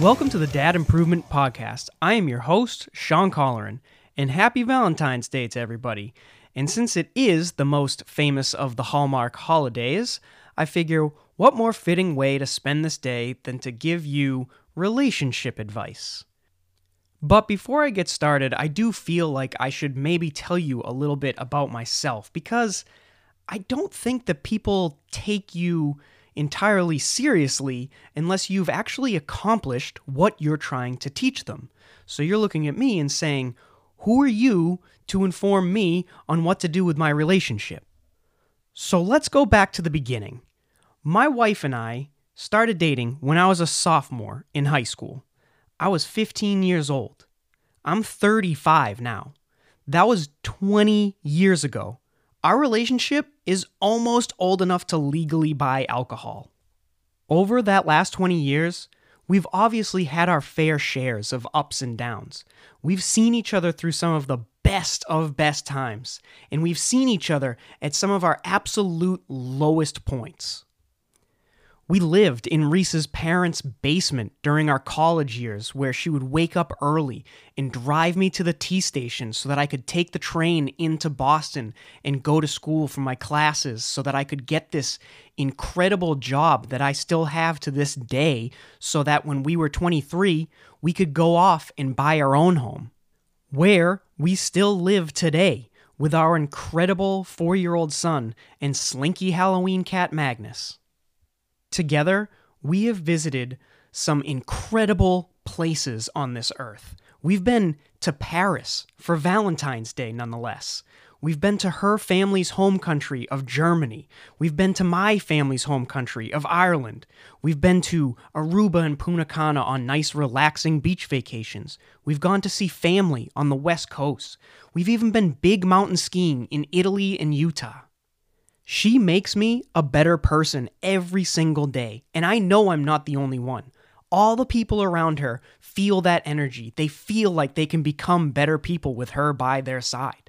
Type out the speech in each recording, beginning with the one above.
Welcome to the Dad Improvement Podcast. I am your host, Sean Colleran, and happy Valentine's Day to everybody. And since it is the most famous of the Hallmark holidays, I figure what more fitting way to spend this day than to give you relationship advice. But before I get started, I do feel like I should maybe tell you a little bit about myself because I don't think that people take you entirely seriously unless you've actually accomplished what you're trying to teach them. So you're looking at me and saying, Who are you to inform me on what to do with my relationship? So let's go back to the beginning. My wife and I started dating when I was a sophomore in high school. I was 15 years old. I'm 35 now. That was 20 years ago. Our relationship is almost old enough to legally buy alcohol. Over that last 20 years, we've obviously had our fair shares of ups and downs. We've seen each other through some of the best of best times, and we've seen each other at some of our absolute lowest points. We lived in Reese's parents' basement during our college years, where she would wake up early and drive me to the T station so that I could take the train into Boston and go to school for my classes so that I could get this incredible job that I still have to this day, so that when we were 23, we could go off and buy our own home. Where we still live today with our incredible four year old son and slinky Halloween cat Magnus. Together, we have visited some incredible places on this earth. We've been to Paris for Valentine's Day, nonetheless. We've been to her family's home country of Germany. We've been to my family's home country of Ireland. We've been to Aruba and Punta Cana on nice, relaxing beach vacations. We've gone to see family on the West Coast. We've even been big mountain skiing in Italy and Utah. She makes me a better person every single day, and I know I'm not the only one. All the people around her feel that energy. They feel like they can become better people with her by their side.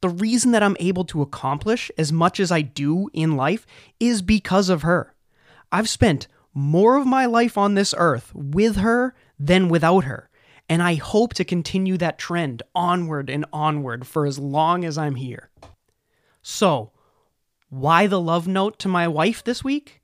The reason that I'm able to accomplish as much as I do in life is because of her. I've spent more of my life on this earth with her than without her, and I hope to continue that trend onward and onward for as long as I'm here. So, why the love note to my wife this week?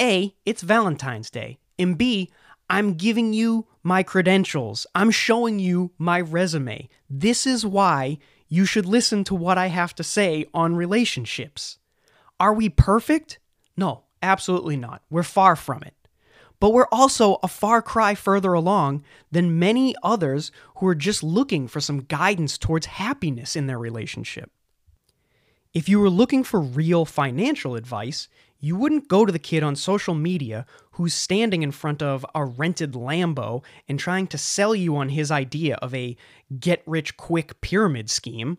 A, it's Valentine's Day. And B, I'm giving you my credentials. I'm showing you my resume. This is why you should listen to what I have to say on relationships. Are we perfect? No, absolutely not. We're far from it. But we're also a far cry further along than many others who are just looking for some guidance towards happiness in their relationship. If you were looking for real financial advice, you wouldn't go to the kid on social media who's standing in front of a rented Lambo and trying to sell you on his idea of a get rich quick pyramid scheme.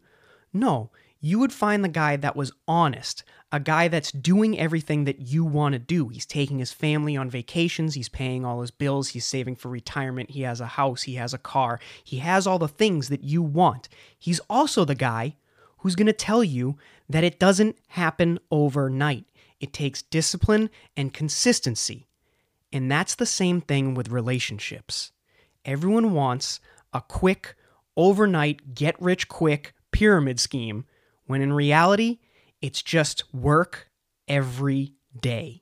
No, you would find the guy that was honest, a guy that's doing everything that you want to do. He's taking his family on vacations, he's paying all his bills, he's saving for retirement, he has a house, he has a car, he has all the things that you want. He's also the guy who's going to tell you that it doesn't happen overnight. It takes discipline and consistency. And that's the same thing with relationships. Everyone wants a quick, overnight, get rich quick pyramid scheme, when in reality, it's just work every day.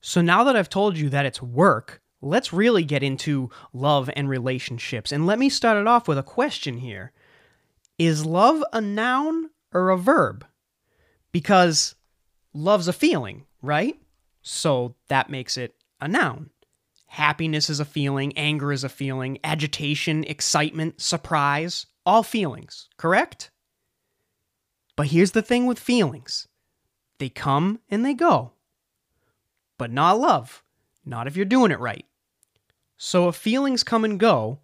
So now that I've told you that it's work, let's really get into love and relationships. And let me start it off with a question here Is love a noun or a verb? because love's a feeling, right? So that makes it a noun. Happiness is a feeling, anger is a feeling, agitation, excitement, surprise, all feelings, correct? But here's the thing with feelings they come and they go. But not love, not if you're doing it right. So if feelings come and go,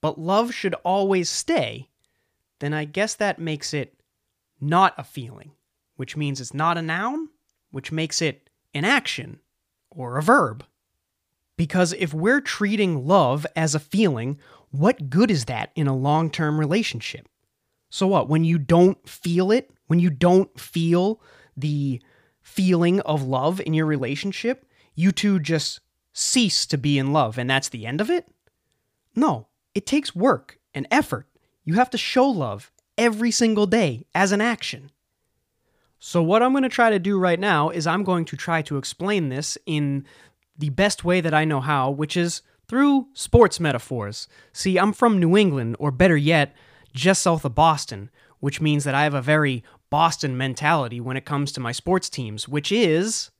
but love should always stay, then I guess that makes it not a feeling which means it's not a noun, which makes it an action or a verb. Because if we're treating love as a feeling, what good is that in a long term relationship? So, what, when you don't feel it, when you don't feel the feeling of love in your relationship, you two just cease to be in love and that's the end of it? No, it takes work and effort. You have to show love every single day as an action. So, what I'm going to try to do right now is I'm going to try to explain this in the best way that I know how, which is through sports metaphors. See, I'm from New England, or better yet, just south of Boston, which means that I have a very Boston mentality when it comes to my sports teams, which is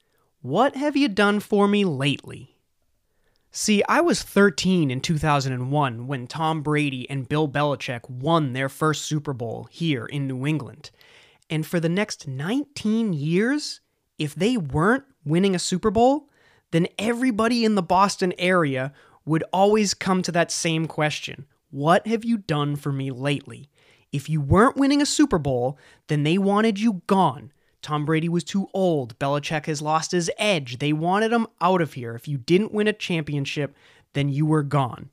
what have you done for me lately? See, I was 13 in 2001 when Tom Brady and Bill Belichick won their first Super Bowl here in New England. And for the next 19 years, if they weren't winning a Super Bowl, then everybody in the Boston area would always come to that same question What have you done for me lately? If you weren't winning a Super Bowl, then they wanted you gone. Tom Brady was too old. Belichick has lost his edge. They wanted him out of here. If you didn't win a championship, then you were gone.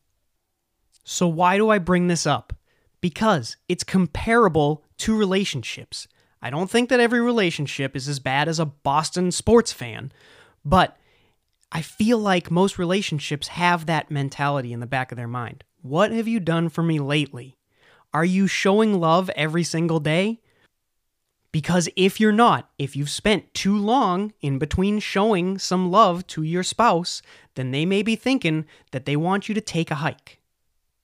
So, why do I bring this up? Because it's comparable to relationships. I don't think that every relationship is as bad as a Boston sports fan, but I feel like most relationships have that mentality in the back of their mind. What have you done for me lately? Are you showing love every single day? Because if you're not, if you've spent too long in between showing some love to your spouse, then they may be thinking that they want you to take a hike.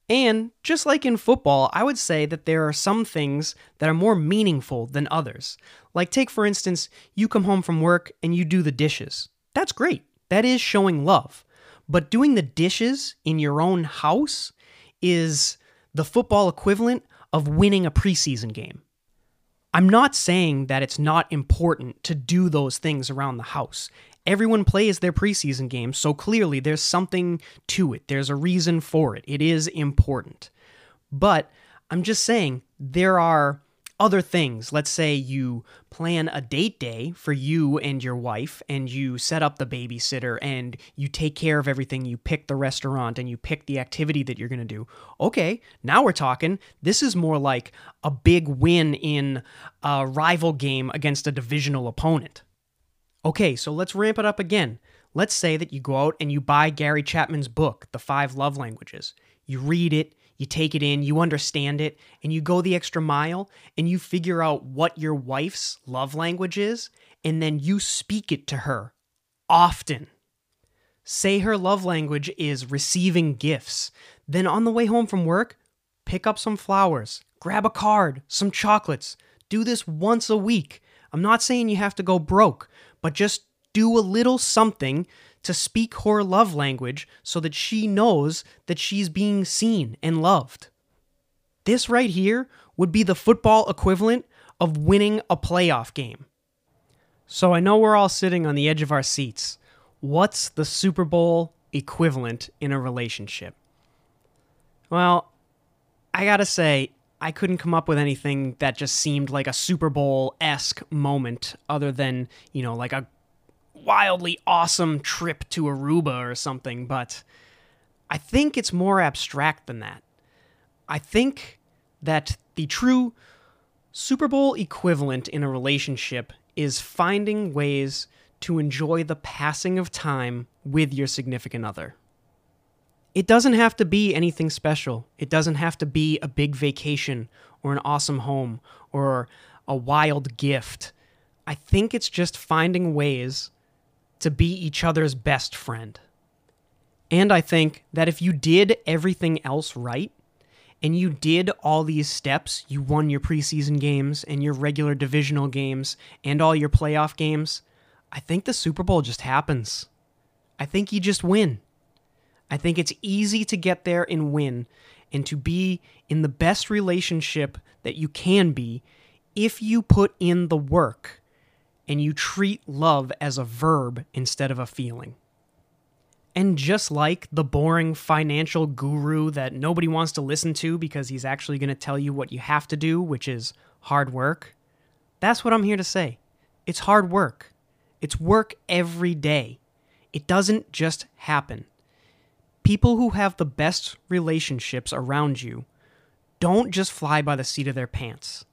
And just like in football, I would say that there are some things that are more meaningful than others. Like, take for instance, you come home from work and you do the dishes. That's great. That is showing love. But doing the dishes in your own house is the football equivalent of winning a preseason game. I'm not saying that it's not important to do those things around the house. Everyone plays their preseason games, so clearly there's something to it. There's a reason for it. It is important. But I'm just saying there are other things. Let's say you plan a date day for you and your wife, and you set up the babysitter and you take care of everything. You pick the restaurant and you pick the activity that you're going to do. Okay, now we're talking. This is more like a big win in a rival game against a divisional opponent. Okay, so let's ramp it up again. Let's say that you go out and you buy Gary Chapman's book, The Five Love Languages. You read it, you take it in, you understand it, and you go the extra mile and you figure out what your wife's love language is, and then you speak it to her often. Say her love language is receiving gifts. Then on the way home from work, pick up some flowers, grab a card, some chocolates. Do this once a week. I'm not saying you have to go broke, but just do a little something to speak her love language so that she knows that she's being seen and loved. This right here would be the football equivalent of winning a playoff game. So I know we're all sitting on the edge of our seats. What's the Super Bowl equivalent in a relationship? Well, I gotta say, I couldn't come up with anything that just seemed like a Super Bowl esque moment other than, you know, like a wildly awesome trip to Aruba or something, but I think it's more abstract than that. I think that the true Super Bowl equivalent in a relationship is finding ways to enjoy the passing of time with your significant other. It doesn't have to be anything special. It doesn't have to be a big vacation or an awesome home or a wild gift. I think it's just finding ways to be each other's best friend. And I think that if you did everything else right, and you did all these steps, you won your preseason games and your regular divisional games and all your playoff games, I think the Super Bowl just happens. I think you just win. I think it's easy to get there and win and to be in the best relationship that you can be if you put in the work and you treat love as a verb instead of a feeling. And just like the boring financial guru that nobody wants to listen to because he's actually going to tell you what you have to do, which is hard work, that's what I'm here to say. It's hard work. It's work every day. It doesn't just happen. People who have the best relationships around you don't just fly by the seat of their pants.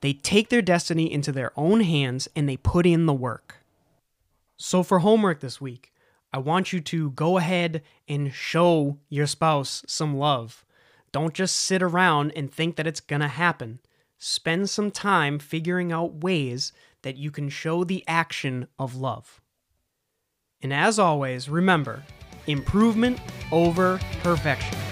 They take their destiny into their own hands and they put in the work. So, for homework this week, I want you to go ahead and show your spouse some love. Don't just sit around and think that it's going to happen. Spend some time figuring out ways that you can show the action of love. And as always, remember improvement over perfection.